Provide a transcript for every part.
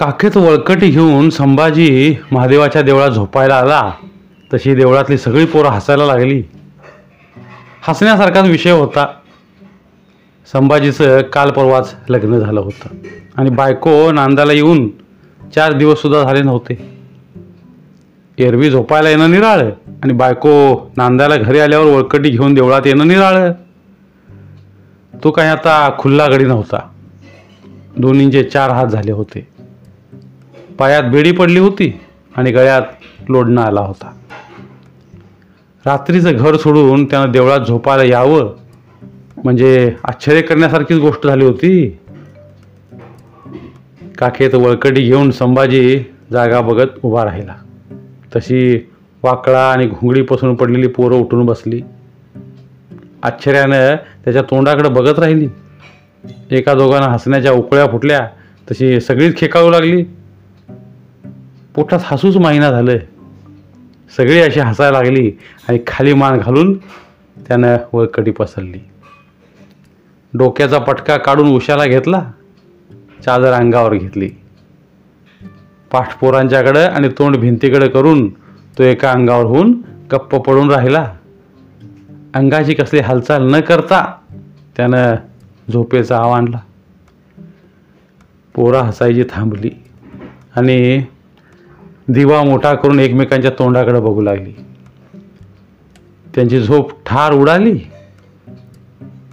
काखेत वळकटी घेऊन संभाजी महादेवाच्या देवळात झोपायला आला. तशी देवळातली सगळी पोरं हसायला लागली. हसण्यासारखाच विषय होता. संभाजीचं काल परवाच लग्न झालं होतं. आणि बायको नांदाला येऊन चार दिवससुद्धा झाले नव्हते. एरवी झोपायला येणं निराळं आणि बायको नांदाला घरी आल्यावर वळकटी घेऊन देवळात येणं निराळं. तो काही आता खुल्ला गडी नव्हता. दोन्हींचे चार हात झाले होते. पायात बेडी पडली होती आणि गळ्यात लोडणं आला होता. रात्रीचं घर सोडून त्यानं देवळात झोपायला यावं म्हणजे आश्चर्य करण्यासारखीच गोष्ट झाली होती. काखेत वळकटी घेऊन संभाजी जागा बघत उभा राहिला. तशी वाकळा आणि घुंगडीपासून पडलेली पोरं उठून बसली. आश्चर्यानं त्याच्या तोंडाकडे बघत राहिली. एका दोघांना हसण्याच्या उकळ्या फुटल्या तशी सगळीच खेकाळू लागली. पोटात हसूच माहिना झालं सगळी अशी हसायला लागली आणि खाली मान घालून त्यानं वळकटी पसरली. डोक्याचा पटका काढून उशाला घेतला चादर अंगावर घेतली. पाठपोरांच्याकडं आणि तोंड भिंतीकडे करून तो एका अंगावर होऊन गप्प पडून राहिला. अंगाची कसली हालचाल न करता त्यानं झोपेचा आव आणला. पोरा हसायची थांबली आणि दिवा मोठा करून एकमेकांच्या तोंडाकडे बघू लागली. त्यांची झोप ठार उडाली.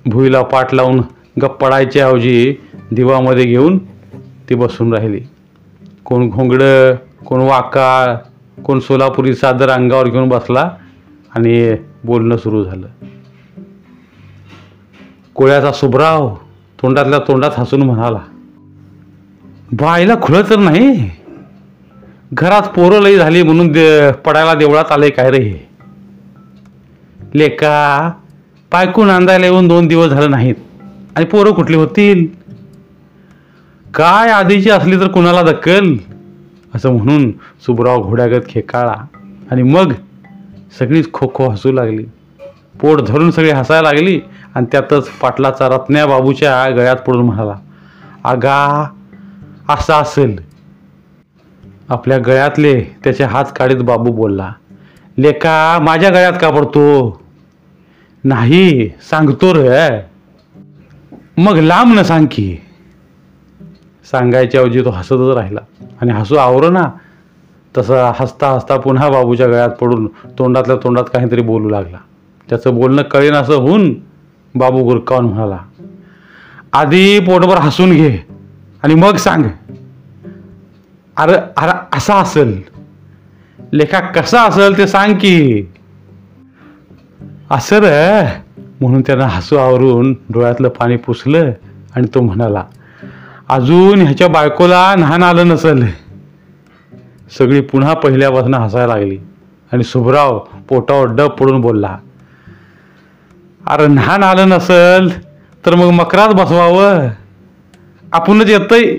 भुईला पाठ लावून गप्प ऐवजी दिवामध्ये घेऊन ती बसून राहिली. कोण घोंगडं कोण वाकाळ कोण सोलापुरी सादर अंगावर घेऊन बसला आणि बोलणं सुरू झालं. कोळ्याचा सुभराव तोंडातल्या तोंडात हसून म्हणाला बाईला खुलं तर नाही? घरात पोरं लई झाली म्हणून दे पडायला देवळात आले काय रे हे? लेका पायकून नांदायला येऊन दोन दिवस झाले नाहीत. आणि पोरं कुठली होतील? काय आधीची असली तर कुणाला दक्कल? असं म्हणून सुबराव घोड्यागत खेकाळा. आणि मग सगळीच खो खो हसू लागली. पोट धरून सगळी हसायला लागली आणि त्यातच पाटलाचा रत्न्या बाबूच्या गळ्यात पडून म्हणाला आगा असं असेल. आपल्या गळ्यातले त्याचे हात काढीत बाबू बोलला लेका माझ्या गळ्यात का पडतो? नाही सांगतो रे. मग लांब न सांग की. सांगायच्या ऐवजी तो हसतच राहिला आणि हसू आवरो ना. तसं हसता हसता पुन्हा बाबूच्या गळ्यात पडून तोंडातल्या तोंडात काहीतरी बोलू लागला. त्याचं बोलणं कळेन असं होऊन बाबू गुरकावून म्हणाला आधी पोटभर हसून घे आणि मग सांग. अरे अरे असा असेल. लेखा कसा असेल ते सांग की. असं रे. म्हणून त्यानं हसू आवरून डोळ्यातलं पाणी पुसलं आणि तो म्हणाला अजून ह्याच्या बायकोला नहान आलं नसेल. सगळी पुन्हा पहिल्यापासून हसायला लागली आणि सुभराव पोटावर डब पडून बोलला अरे नहान आलं नसल तर मग मकरात बसवावं. आपणच येतंय.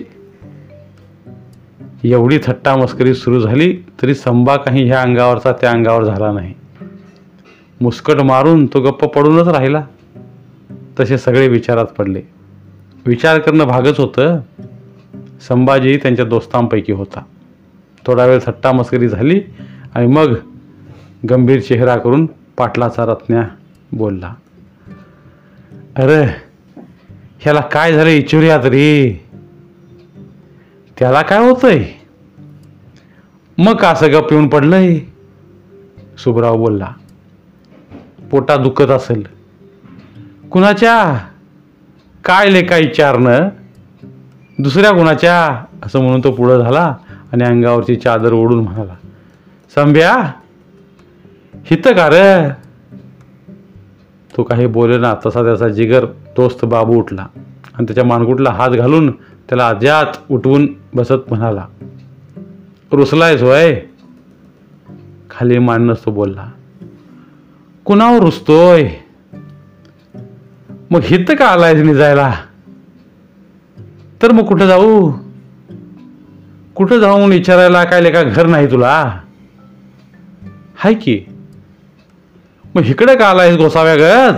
एवढी थट्टा मस्करी सुरू झाली तरी संभा काही ह्या अंगावरचा त्या अंगावर झाला नाही. मुस्कट मारून तो गप्प पडूनच राहिला. तसे सगळे विचारात पडले. विचार करणं भागच होतं. संभाजी त्यांच्या दोस्तांपैकी होता. थोडा वेळ थट्टा मस्करी झाली आणि मग गंभीर चेहरा करून पाटलाचा रत्न्या बोलला. अरे ह्याला काय झालं इचुर्यात रे? त्याला काय होतंय? मग असं गप येऊन पडलंय? सुबराव बोलला पोटा दुखत असेल. कुणाच्या? काय लेखा विचारणं? दुसऱ्या कुणाच्या? असं म्हणून तो पुढं झाला आणि अंगावरची चादर ओढून म्हणाला संभ्या हितकार तो काही बोलेना तसा त्याचा जिगर दोस्त बाबू उठला आणि त्याच्या मानकुटला हात घालून त्याला अज्यात उठवून बसत म्हणाला रुसलायस होय? खाली मांडणंच तो बोलला कुणावर रुसतोय? मग हित का आलायस निजायला? तर मग कुठं जाऊ? कुठं जाऊन विचारायला काय लेखा घर नाही तुला? हाय की? मग इकडे का आलायस गोसाव्यागत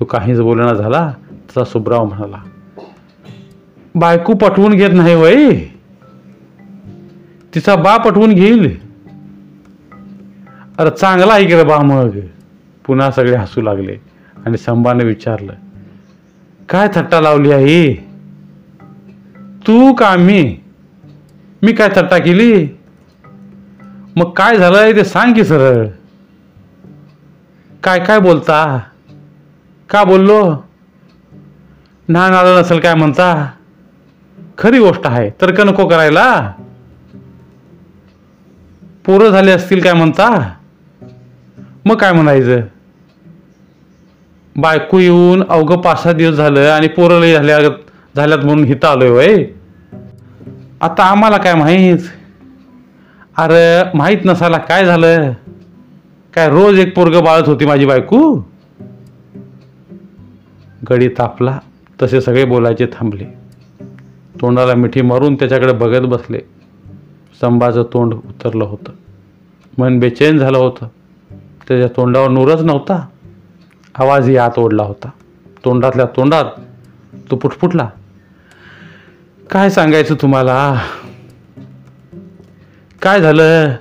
तो काहीच बोलणं झाला तसा सुब्राव म्हणाला बायको पटवून घेत नाही वय. तिचा बा पटवून घेईल. अरे चांगला आहे की रे बा मग. पुन्हा सगळे हसू लागले आणि संभाने विचारलं काय थट्टा लावली आहे तू का मी मी काय थट्टा केली? मग काय झालंय ते सांग की सरळ. काय काय बोलता? का बोललो? ना आलं नसेल काय म्हणता? खरी गोष्ट आहे. तर्क नको करायला. पोरं झाले असतील काय म्हणता? मग काय म्हणायचं? बायको येऊन अवघं पाच सहा दिवस झालं आणि पोरं लई झाल्या झाल्यात म्हणून हिथं आलोय वय आता आम्हाला काय माहीत? अरे माहीत नसायला काय झालं? काय रोज एक पोरग बाळत होती माझी बायको? गडी तापला. तसे सगळे बोलायचे थांबले. तोंडाला मिठी मारून त्याच्याकडे बघत बसले. संभाचं तोंड उतरलं होतं. मन बेचैन झालं होतं. त्याच्या तोंडावर नूरच नव्हता. आवाजही आत ओढला होता. तोंडातल्या तोंडात तो पुटपुटला काय सांगायचं तुम्हाला? काय झालं?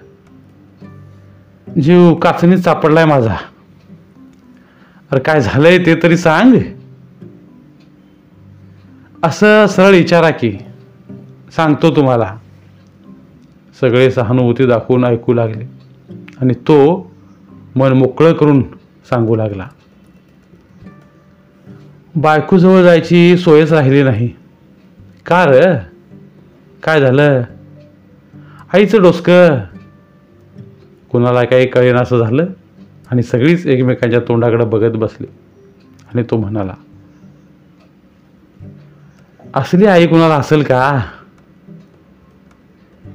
जीव काचणीत सापडलाय माझा. अरे काय झालंय ते तरी सांग. असं सरळ विचारा की सांगतो तुम्हाला. सगळे सहानुभूती दाखवून ऐकू लागले आणि तो मन मोकळं करून सांगू लागला. बायकोजवळ जायची सोयच राहिली नाही. का र? काय झालं? आईचं डोसकं. कुणाला काही कळेन असं झालं? आणि सगळीच एकमेकांच्या तोंडाकडे बघत बसली. आणि तो म्हणाला असली आई कुणाला असेल का?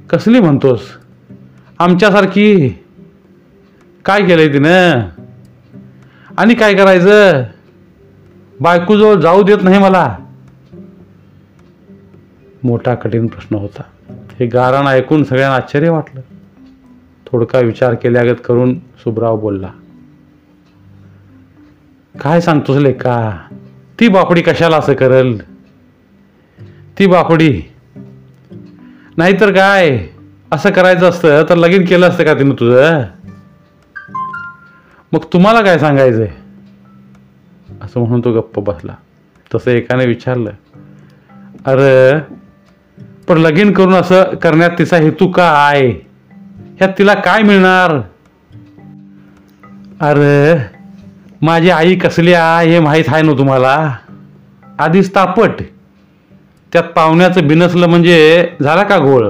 कसली म्हणतोस? आमच्यासारखी. काय केलंय तिनं? आणि काय करायचं? बायकोजवळ जाऊ देत नाही मला. मोठा कठीण प्रश्न होता. हे गारण ऐकून सगळ्यांना आश्चर्य वाटलं. थोडका विचार केल्यागत करून सुब्राव बोलला. काय सांगतोस लेका? ती बापडी कशाला असं करल? ती बापडी. नाहीतर काय? असं करायचं असतं तर लगीन केलं असतं का तिनं तुझं? मग तुम्हाला काय सांगायचंय? असं म्हणून तो गप्प बसला. तसं एकाने विचारलं. अरे पण लगीन करून असं करण्यात तिचा हेतू काय? ह्यात तिला काय मिळणार? अरे माझी आई कसली आहे हे माहीत आहे ना तुम्हाला? आधीच तापट. त्यात पाहुण्याचं बिनसलं म्हणजे झाला का घोळ?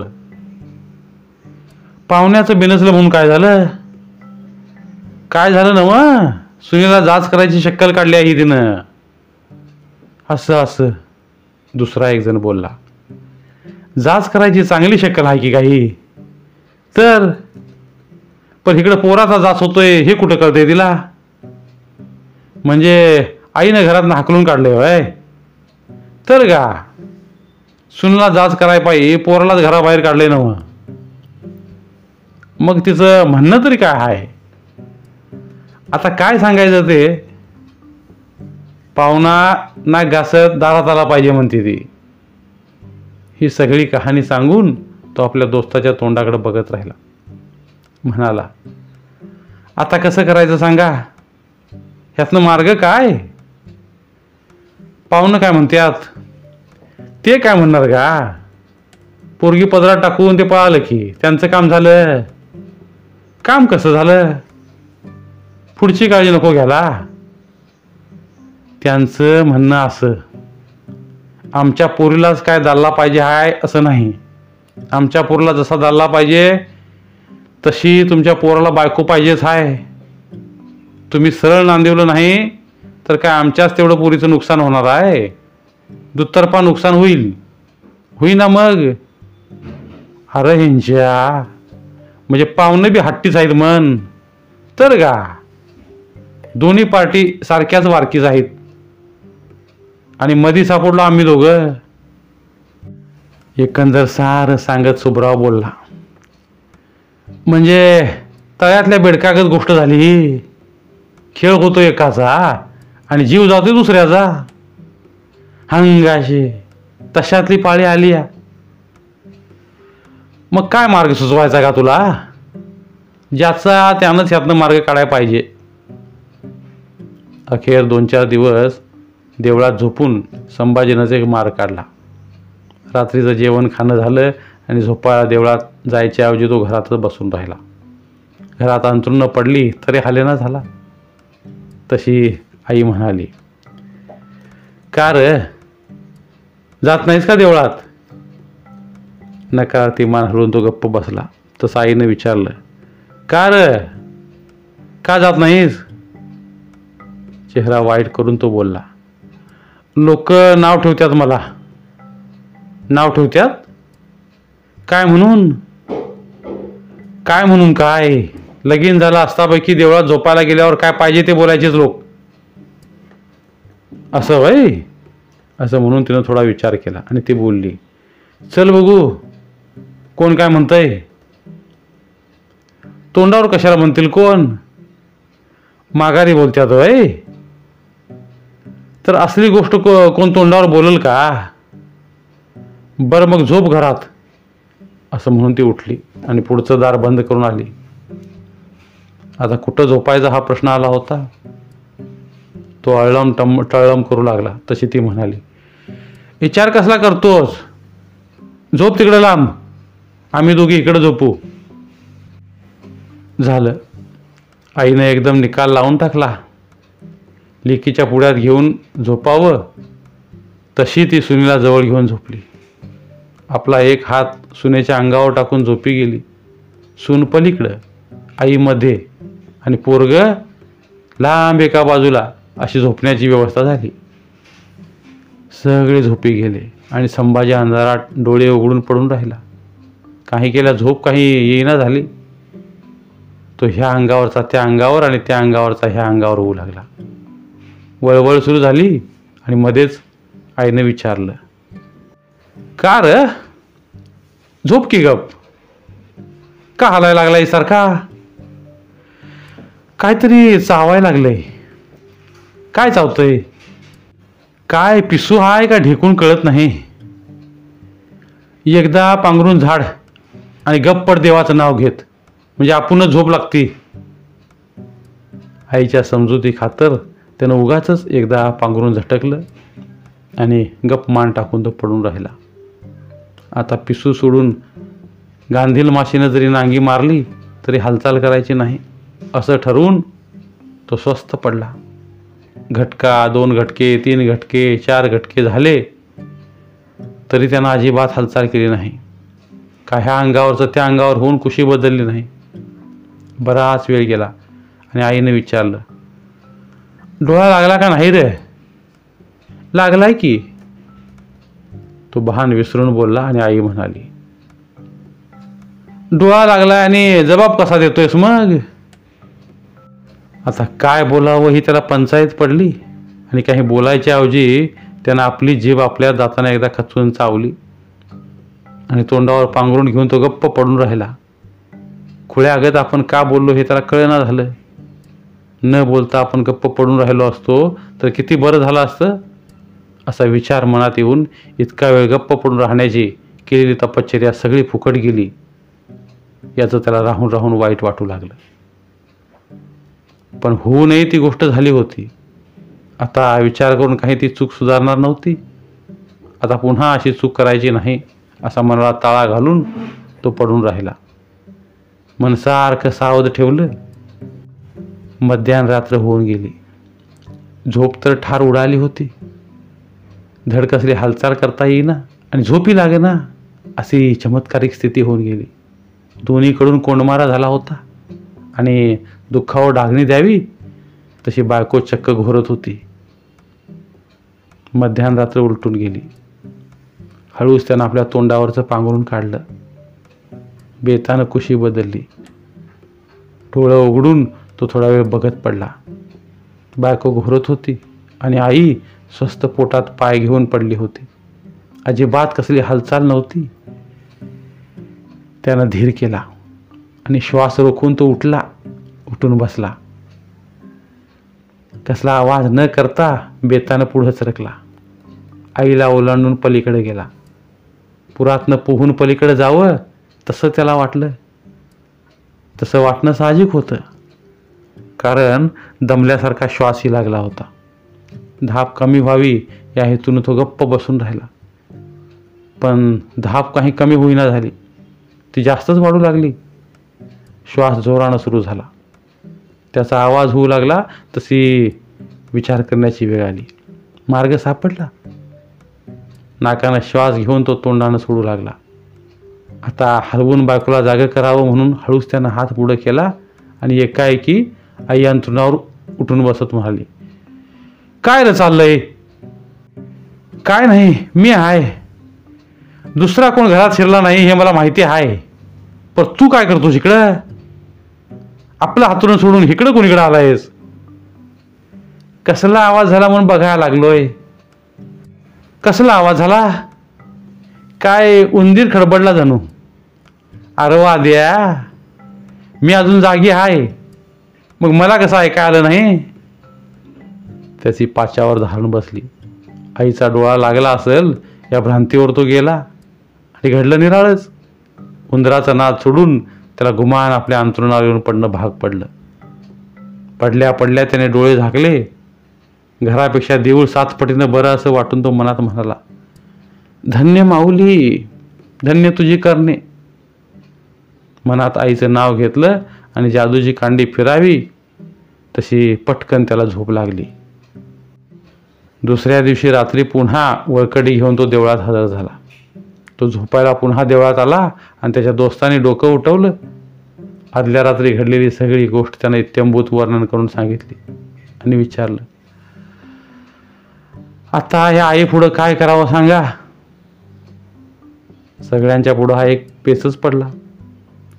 पाहुण्याचं बिनसलं म्हणून काय झालं? काय झालं ना मग सुनीला जाच करायची शक्कल काढली आहे तिनं. असं असं. दुसरा एक जण बोलला. जाच करायची चांगली शक्कल आहे की काही? तर? पण इकडं पोराचा जाच होतोय हे कुठं कळतंय तिला? म्हणजे आईनं घरात हाकलून काढले होय? तर का सुनला जाच कराय पाहिजे पोरालाच घराबाहेर काढले ना मग तिचं म्हणणं तरी काय आहे? आता काय सांगायचं ते? पाहुणा ना घासत दारात आला पाहिजे म्हणते ती. ही सगळी कहाणी सांगून तो आपल्या दोस्ताच्या तोंडाकडे बघत राहिला. म्हणाला आता कसं करायचं सांगा? ह्यातनं मार्ग काय? पाहुणं काय म्हणते आत ते काय म्हणणार का? पोरगी पदरात टाकून ते पळालं की त्यांचं काम झालं. काम कसं झालं? पुढची काळजी नको घ्यायला. त्यांचं म्हणणं असं आमच्या पोरीलाच काय दाल्ला पाहिजे हाय असं नाही. आमच्या पोरीला जसा दाल्ला पाहिजे तशी तुमच्या पोराला बायको पाहिजेच हाय. तुम्ही सरळ नांदिवलं नाही तर काय आमच्याच तेवढं पोरीचं नुकसान होणार आहे दुतर्फा नुकसान होईल. होईना मग. अरे ह्यांच्या म्हणजे पाहुणे बी हट्टीच आहेत मन तर का दोन्ही पार्टी सारख्याच वारकीच आहेत. आणि मधी सापडलो आम्ही दोघं. एकंदर सार सांगत सुबराव बोलला. म्हणजे तळ्यातल्या बेडकागत गोष्ट झाली. खेळ होतो एकाचा आणि जीव जातो दुसऱ्याचा. हंगाशी. तशातली पाळी आली या. मग काय मार्ग सुचवायचा का तुला? ज्याचा त्यानंच ह्यातनं मार्ग काढायला पाहिजे. अखेर दोन चार दिवस देवळात झोपून संभाजीनंच एक मार्ग काढला. रात्रीचं जेवण खाणं झालं आणि झोपाळा देवळात जायच्याऐवजी तो घरातच बसून राहिला. घरात अंतरुण पडली तरी हालेना झाला. तशी आई म्हणाली का र? जात नाहीस का देवळात? नकार ती मान हलवून तो गप्प बसला. तसं आईनं विचारलं. का र? का जात नाहीस? चेहरा वाईट करून तो बोलला. लोक नाव ठेवतात मला. नाव ठेवतात काय म्हणून? काय म्हणून काय? लगीन झालं असतापैकी देवळात झोपायला गेल्यावर काय पाहिजे ते बोलायचेच लोक. असं वय? असं म्हणून तिनं थोडा विचार केला आणि ती बोलली चल बघू कोण काय म्हणतंय? तोंडावर कशाला म्हणतील कोण? माघारी बोलत्यात वय? तर असली गोष्ट को कोण तोंडावर बोलल का? बरं मग झोप घरात. असं म्हणून ती उठली आणि पुढचं दार बंद करून आली. आता कुठं झोपायचा हा प्रश्न आला होता? तो अळम टम टळम करू लागला तशी ती म्हणाली. विचार कसला करतोस? झोप तिकडं लांब. आम्ही दोघी इकडं झोपू. झालं. आईने एकदम निकाल लावून टाकला. लिकीच्या पुढ्यात घेऊन झोपावं. तशी ती सुनीला जवळ घेऊन झोपली. आपला एक हात सुनेच्या अंगावर टाकून झोपी गेली. सून पलीकडं आईमध्ये आणि पोरग लांब एका बाजूला. अशी झोपण्याची व्यवस्था झाली. सगळे झोपी गेले आणि संभाजी अंधारात डोळे उघडून पडून राहिला. काही केल्या झोप काही येईना झाली. तो ह्या अंगावरचा त्या अंगावर आणि त्या अंगावरचा ह्या अंगावर होऊ लागला. वळवळ सुरू झाली आणि मध्येच आईनं विचारलं का र? झोप की गप? का हलाय लागलाय सारखा? काहीतरी चावाय लागलंय. काय चावतंय? काय पिसू हाय का ढेकून कळत नाही? एकदा पांघरून झाड आणि गप्पड देवाचं नाव घेत. म्हणजे आपणच झोप लागती. आईच्या समजुती खातर त्यानं उगाच एकदा पांघरून झटकलं आणि गप मान टाकून तो पडून राहिला. आता पिसू सोडून गांधील माशीनं जरी नांगी मारली तरी हालचाल करायची नाही असं ठरवून तो स्वस्त पडला. घटका दोन घटके तीन घटके चार घटके झाले तरी त्यांना अजिबात हालचाल केली नाही. का ह्या अंगावरचं त्या अंगावर होऊन कुशी बदलली नाही? बराच वेळ गेला आणि आईने विचारलं डोळा लागला का नाही रे? लागलाय की. तो बहान विसरून बोलला आणि आई म्हणाली डोळा लागलाय आणि जबाब कसा देतोयस मग? आता काय बोलावं ही त्याला पंचायत पडली आणि काही बोलायच्या ऐवजी त्यानं आपली जीभ आपल्या दाताने एकदा खचून चावली. आणि तोंडावर पांघरून घेऊन तो गप्प पडून राहिला. खुळ्या आगत आपण का बोललो हे त्याला कळेना झालं. न बोलता आपण गप्प पडून राहिलो असतो तर किती बरं झालं असतं? असा विचार मनात येऊन इतका वेळ गप्प पडून राहण्याची केलेली तपश्चर्या सगळी फुकट गेली. याचं त्याला राहून राहून वाईट वाटू लागलं. पण होऊ नये ती गोष्ट झाली होती. आता विचार करून काही ती चूक सुधारणार नव्हती. आता पुन्हा अशी चूक करायची नाही असा मनाला ताळा घालून तो पडून राहिला. मनसारखं सावध ठेवलं. मध्यान रात्र होऊन गेली. झोप तर ठार उडाली होती. धडकसली हालचाल करता येईना आणि झोपी लागे ना अशी चमत्कारिक स्थिती होऊन गेली. दोन्हीकडून कोंडमारा झाला होता आणि दुःखावर डागणी द्यावी? तशी बायको चक्क घोरत होती. मध्यान रात्र उलटून गेली. हळूच त्यानं आपल्या तोंडावरचं पांघरून काढलं. बेतानं कुशी बदलली. डोळं उघडून तो थोडा वेळ बघत पडला. बायको घोरत होती आणि आई स्वस्त पोटात पाय घेऊन पडली होती. अजिबात कसली हालचाल नव्हती. त्यानं धीर केला आणि श्वास रोखून तो उठला. उठून बसला. कसला आवाज न करता बेतानं पुढं सरकला. आईला ओलांडून पलीकडे गेला. पुरातनं पोहून पलीकडे जावं तसं त्याला वाटलं. तसं वाटणं साहजिक होतं. कारण दमल्यासारखा श्वासही लागला होता. धाप कमी व्हावी या हेतून तो गप्प बसून राहिला. पण धाप काही कमी होईना झाली. ती जास्तच वाढू लागली. श्वास जोरानं सुरू झाला. त्याचा आवाज होऊ लागला तशी विचार करण्याची वेळ आली. मार्ग सापडला. नाकानं श्वास घेऊन तो तोंडानं सोडू लागला. आता हलवून बायकोला जागं करावं म्हणून हळूच त्यानं हात पुढं केला आणि एकाएकी आई अंथरुणावर उठून बसत म्हणाली काय रे चाललंय? काय नाही मी आहे. दुसरा कोण घरात शिरला नाही हे मला माहिती आहे. पण तू काय करतोस इकडं? आपलं हातून सोडून इकडं कोणीकडं आलायस? कसला आवाज झाला म्हणून बघायला लागलोय? कसला आवाज झाला? काय उंदीर खडबडला जणू अरे वा द्या. मी अजून जागी आहे मग मला कसं ऐकाय आलं नाही? त्याची पाच्यावर धारण बसली. आईचा डोळा लागला असेल या भ्रांतीवर तो गेला. आणि घडलं निराळच. उंदराचा नाद सोडून त्याला गुमान आपल्या अंतरुणावर येऊन पडणं भाग पडलं. पडल्या पडल्या त्याने डोळे झाकले. घरापेक्षा देऊळ सात पटीनं बरं असं वाटून तो मनात म्हणाला धन्य माऊली धन्य तुझी करणे. मनात आईचं नाव घेतलं आणि जादूची कांडी फिरावी तशी पटकन त्याला झोप लागली. दुसऱ्या दिवशी रात्री पुन्हा वळकडी घेऊन तो देवळात हजर झाला. तो झोपायला पुन्हा देवळात आला आणि त्याच्या दोस्ताने डोकं उठवलं. आदल्या रात्री घडलेली सगळी गोष्ट त्यानं इत्यंभूत वर्णन करून सांगितली आणि विचारलं आता ह्या आई पुढं काय करावं सांगा? सगळ्यांच्या पुढं हा एक पेसच पडला.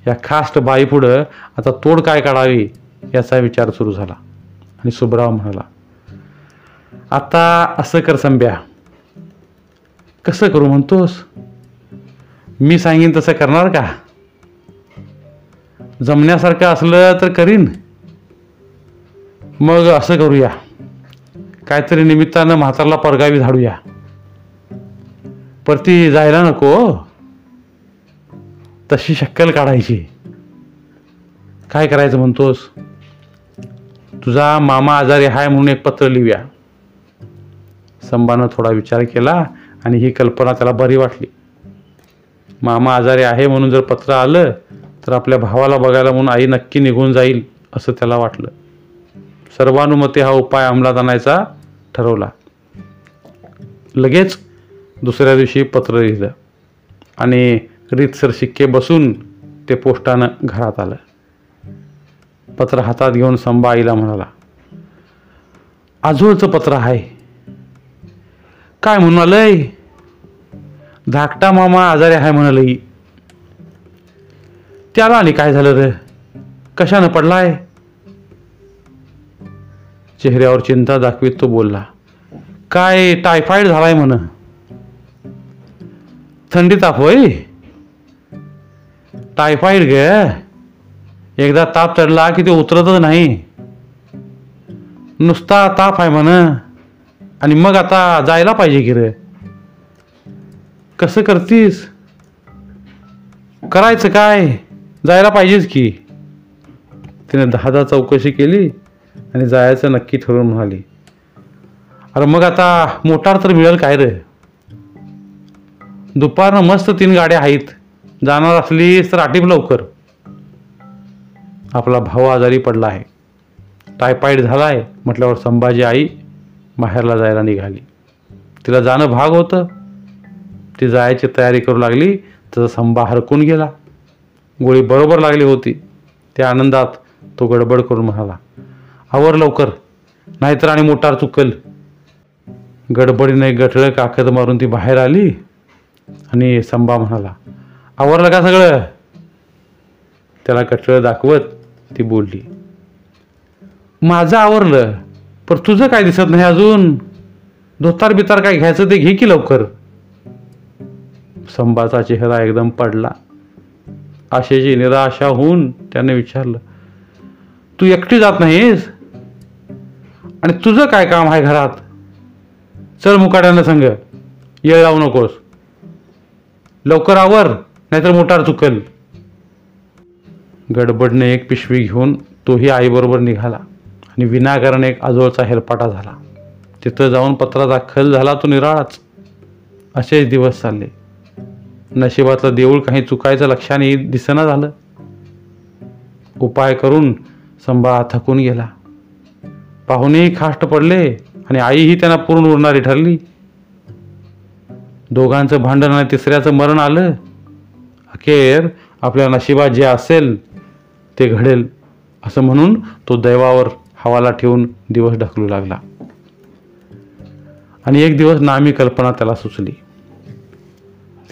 या खास्ट बाई पुढं आता तोड काय काढावी याचा विचार सुरू झाला. आणि सुब्राव म्हणाला आता असं कर संभ्या कसं करू म्हणतोस? मी सांगेन तसं करणार का? जमण्यासारखं असलं तर करीन. मग असं करूया. काहीतरी निमित्तानं म्हातारला परगावी झाडूया. परती जायला नको हो. तशी शक्कल काढायची. काय करायचं म्हणतोस? तुझा मामा आजारी आहे म्हणून एक पत्र लिहूया. संभानं थोडा विचार केला आणि ही कल्पना त्याला बरी वाटली. मामा आजारी आहे म्हणून जर पत्र आलं तर आपल्या भावाला बघायला म्हणून आई नक्की निघून जाईल असं त्याला वाटलं. सर्वानुमते हा उपाय अंमलात आणायचा ठरवला. लगेच दुसऱ्या दिवशी पत्र लिहिलं आणि रीतसर शिक्के बसून ते पोस्टानं घरात आलं. पत्र हातात घेऊन संबा आईला म्हणाला आजोळचं पत्र आहे. काय म्हणून आलंय धाकटा मामा आजारी आहे म्हणाली. त्याला आणि काय झालं रे? कशानं पडलाय? चेहऱ्यावर चिंता दाखवीत तो बोलला काय टायफॉइड झालाय म्हण. थंडी ताप होय? टायफॉइड ग. एकदा ताप चढला की ते उतरतच नाही. नुसता ताप आहे म्हण. आणि मग आता जायला पाहिजे की रे? कसं करतीस? करायचं काय? जायला पाहिजेच की. तिने दहा चौकशी केली आणि जायचं नक्की ठरवून म्हणाली. अरे मग आता मोटार तर मिळेल काय रे? दुपारनं मस्त तीन गाड्या आहेत. जाणार असलीस तर आटीप लवकर. आपला भाऊ आजारी पडला आहे. टायफॉईड झाला आहे म्हटल्यावर संभाजी आई बाहेरला जायला निघाली. तिला जाणं भाग होतं. ती जायची तयारी करू लागली त्याचा संभा हरकून गेला. गोळी बरोबर लागली होती. त्या आनंदात तो गडबड करून म्हणाला आवर लवकर नाहीतर आणि मोटार चुकल. गडबडीने गठळं काकद मारून ती बाहेर आली आणि संभा म्हणाला आवरलं का सगळं? त्याला गठळं दाखवत ती बोलली माझं आवरलं पण तुझं काय दिसत नाही अजून? धोतार बितार काय घ्यायचं ते घे की लवकर. संभाचा चेहरा एकदम पडला. आशेची निराशा होऊन त्याने विचारलं तू एकटी जात नाहीस? आणि तुझं काय काम आहे घरात? चल मुकाट्यानं संग येळ लावू नकोस. लवकर आवर नाहीतर मोटार चुकल. गडबडने एक पिशवी घेऊन तोही आईबरोबर निघाला आणि विनाकारण एक आजोळचा हेलपाटा झाला. तिथं जाऊन पत्राचा खल झाला तो निराळाच. असेच दिवस चालले. नशिबातलं देऊळ काही चुकायचं लक्षाने दिसना झालं. उपाय करून संभाळा थकून गेला. पाहुणेही खाष्ट पडले आणि आईही त्यांना पूर्ण उरणारी ठरली. दोघांचं भांडण आणि तिसऱ्याचं मरण आलं. अखेर आपल्या नशिबात जे असेल ते घडेल असं म्हणून तो दैवावर हवाला ठेवून दिवस ढकलू लागला. आणि एक दिवस नामी कल्पना त्याला सुचली.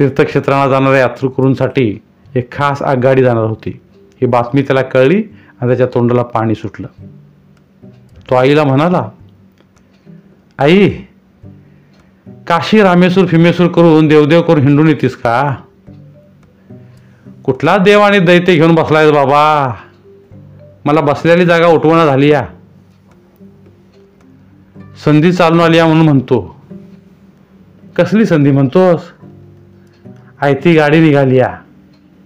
तीर्थक्षेत्राला जाणाऱ्या यात्रेकरूंसाठी एक खास आगगाडी जाणार होती. ही बातमी त्याला कळली आणि त्याच्या तोंडाला पाणी सुटलं. तो आईला म्हणाला आई काशी रामेश्वर फिमेश्वर करून देवदेव करून हिंडून येतीस का? कुठला देव आणि दैत्य घेऊन बसलायस बाबा? मला बसलेली जागा उठवणं झाली या. संधी चालून आली या म्हणून म्हणतो. कसली संधी म्हणतोस? आयती गाडी निघाली या.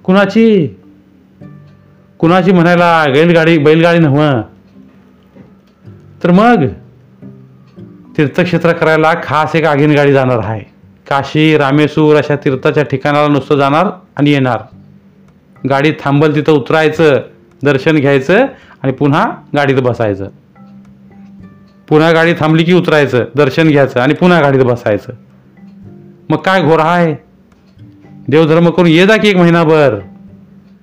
कुणाची? कुणाची म्हणायला गैलगाडी बैलगाडी नव्ह तर मग तीर्थक्षेत्र करायला खास एक आगीन गाडी जाणार आहे. काशी रामेश्वर अशा तीर्थाच्या ठिकाणाला नुसतं जाणार आणि येणार. गाडी थांबल तिथं उतरायचं दर्शन घ्यायचं आणि पुन्हा गाडीत बसायचं. पुन्हा गाडी थांबली की उतरायचं दर्शन घ्यायचं आणि पुन्हा गाडीत बसायचं. मग काय घोरा आहे? देवधर्म करून ये जा की एक महिनाभर.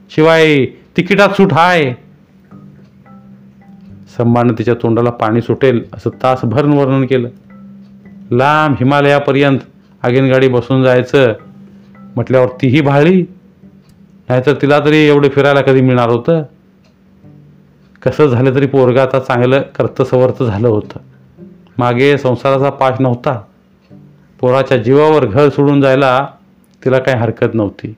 शिवाय तिकिटात सूट हाय. संभानं तिच्या तोंडाला पाणी सुटेल असं तासभर वर्णन केलं. लांब हिमालयापर्यंत आगीनगाडी बसून जायचं. म्हटल्यावर तीही भाळी. नाहीतर तिला तरी एवढं फिरायला कधी मिळणार होतं? कसं झालं तरी पोरगा आता चांगलं कर्तसवर्त झालं होतं. मागे संसाराचा पाश नव्हता. पोराच्या जीवावर घर सोडून जायला तिला काही हरकत नव्हती.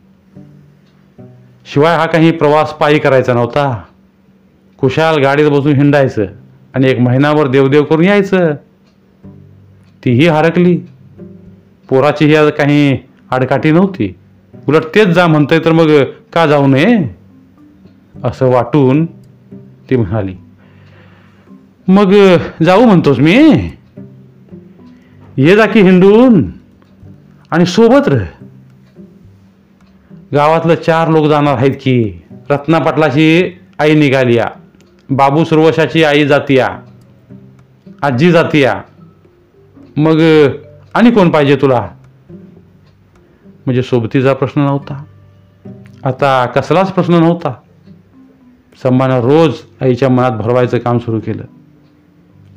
शिवाय हा काही प्रवास पायी करायचा नव्हता. कुशाल गाडीत बसून हिंडायचं आणि एक महिनाभर देवदेव करून यायचं. तीही हरकली. पोराची ही काही आडकाठी नव्हती. उलट तेच जा म्हणतंय तर मग का जाऊ नये? असं वाटून ती म्हणाली. मग जाऊ म्हणतोस मी? ये जा की हिंडून आणि सोबत रह. गावातलं चार लोक जाणार आहेत की? रत्ना पाटलाची आई निघाली या. बाबू सुरवशाची आई जातीया आजी जातीया मग आणि कोण पाहिजे तुला? म्हणजे सोबतीचा प्रश्न नव्हता. आता कसलाच प्रश्न नव्हता. संभानं रोज आईच्या मनात भरवायचं काम सुरू केलं.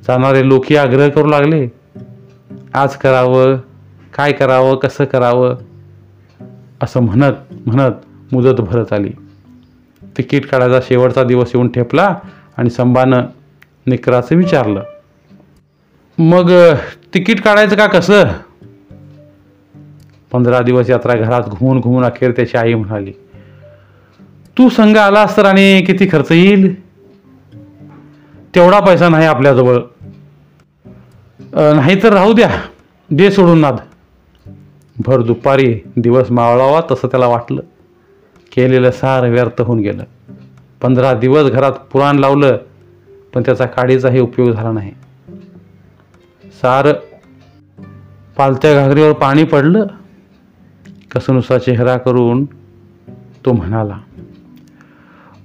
जाणारे लोकही आग्रह करू लागले. आज करावं काय करावं कसं करावं? असं म्हणत म्हणत मुदत भरत आली. तिकीट काढायचा शेवटचा दिवस येऊन ठेपला आणि संभानं निकराचं विचारलं. मग तिकीट काढायचं का कसं? पंधरा दिवस यात्रा घरात घुमून घुमून अखेर त्याची आई म्हणाली तू संघ आलास तर आणि किती खर्च येईल? तेवढा पैसा नाही आपल्याजवळ. नाही तर राहू द्या दे सोडून नाद. भर दुपारी दिवस मावळावा तसं त्याला वाटलं. केलेलं सार व्यर्थ होऊन गेलं. पंधरा दिवस घरात पुराण लावलं पण त्याचा काडीचाही उपयोग झाला नाही. सार पालत्या घागरीवर पाणी पडलं. कसनुसा चेहरा करून तो म्हणाला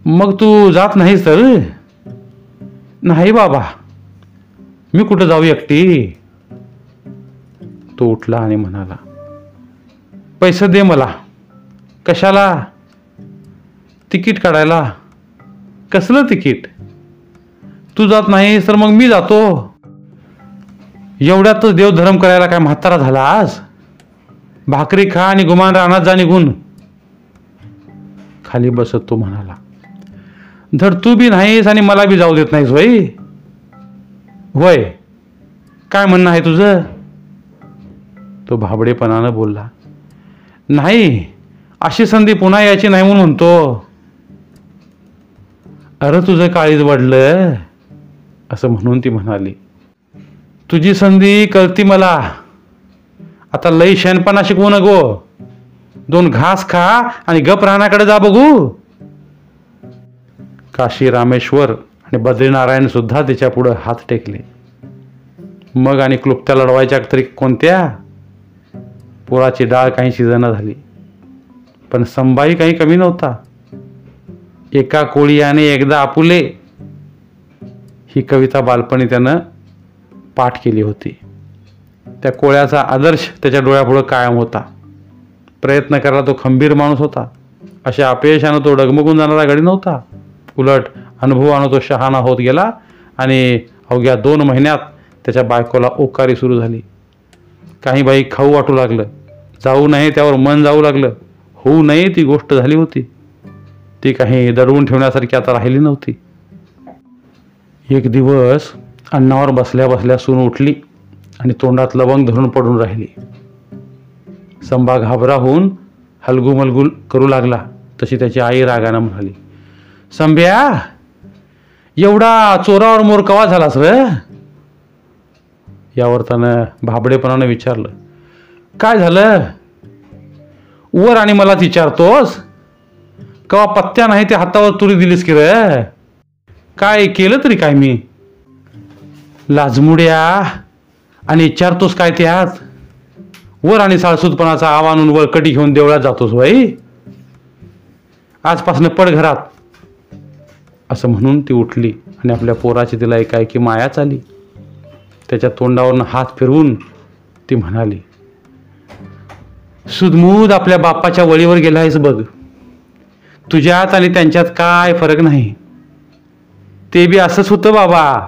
मग तू जात नाहीस तर? नाही बाबा. मी कुठं जाऊ एकटी? तो उठला आणि म्हणाला पैसे दे मला. कशाला? तिकीट काढायला. कसलं तिकीट? तू जात नाहीस तर मग मी जातो. एवढ्यातच देवधर्म करायला काय म्हातारा झाला आज? भाकरी खा आणि गुमान रानात जा निघून. खाली बसत तो म्हणाला धड तू बी नाहीस आणि मला बी जाऊ देत नाहीस होय? होय. काय म्हणणं आहे तुझं? तो भाबडेपणानं बोलला नाही अशी संधी पुन्हा यायची नाही म्हणून म्हणतो. अरे तुझं काळीज वाढलं असं म्हणून ती म्हणाली. तुझी संधी कळती मला. आता लई शेणपणा शिकवू नको. दोन घास खा आणि गप राहण्याकडे जा बघू. काशी रामेश्वर आणि बद्रीनारायण सुद्धा तिच्या पुढं हात टेकले. मग आणि क्लुप्त्या लढवायच्या तरी कोणत्या? पोळाची डाळ काही शिजना झाली. पण संभाई काही कमी नव्हता. एका कोळीयाने एकदा आपुले ही कविता बालपणी त्यानं पाठ केली होती. त्या कोळ्याचा आदर्श त्याच्या डोळ्यापुढं कायम होता. प्रयत्न करायला तो खंबीर माणूस होता. अशा अपयशानं तो डगमगून जाणारा गडी नव्हता. उलट अनुभवानं तो शहाणा होत गेला आणि अवघ्या दोन महिन्यात त्याच्या बायकोला ओकारी सुरू झाली. काही बाई खाऊ वाटू लागलं. जाऊ नये त्यावर मन जाऊ लागलं. होऊ नये ती गोष्ट झाली होती. ती काही दडवून ठेवण्यासारखी आता राहिली नव्हती. एक दिवस अन्नावर बसल्या बसल्या सून उठली आणि तोंडात लवंग धरून पडून राहिली. संभा घाबरा होऊन करू लागला. तशी त्याची आई रागानं म्हणाली संभ्या एवढा चोरावर मोर कवा झालास र? यावर त्यानं भाबडेपणानं विचारलं काय झालं? वर आणि मला विचारतोस? कवा पत्त्या नाही ते हातावर तुरी दिलीस की रे? काय केलं तरी काय मी? लाजमुड्या. आणि विचारतोस काय त्यात वर आणि साळसूदपणाचा आव वर कटी घेऊन देवळात जातोस बाई. आजपासून पड घरात. असं म्हणून ती उठली आणि आपल्या पोराची तिला एकाएकी मायाच आली त्याच्या तोंडावरनं हात फिरवून ती म्हणाली सुदमूद आपल्या बापाच्या वळीवर गेला आहेस बघ तुझ्यात आणि त्यांच्यात काय फरक नाही. ते बी असंच होतं बाबा.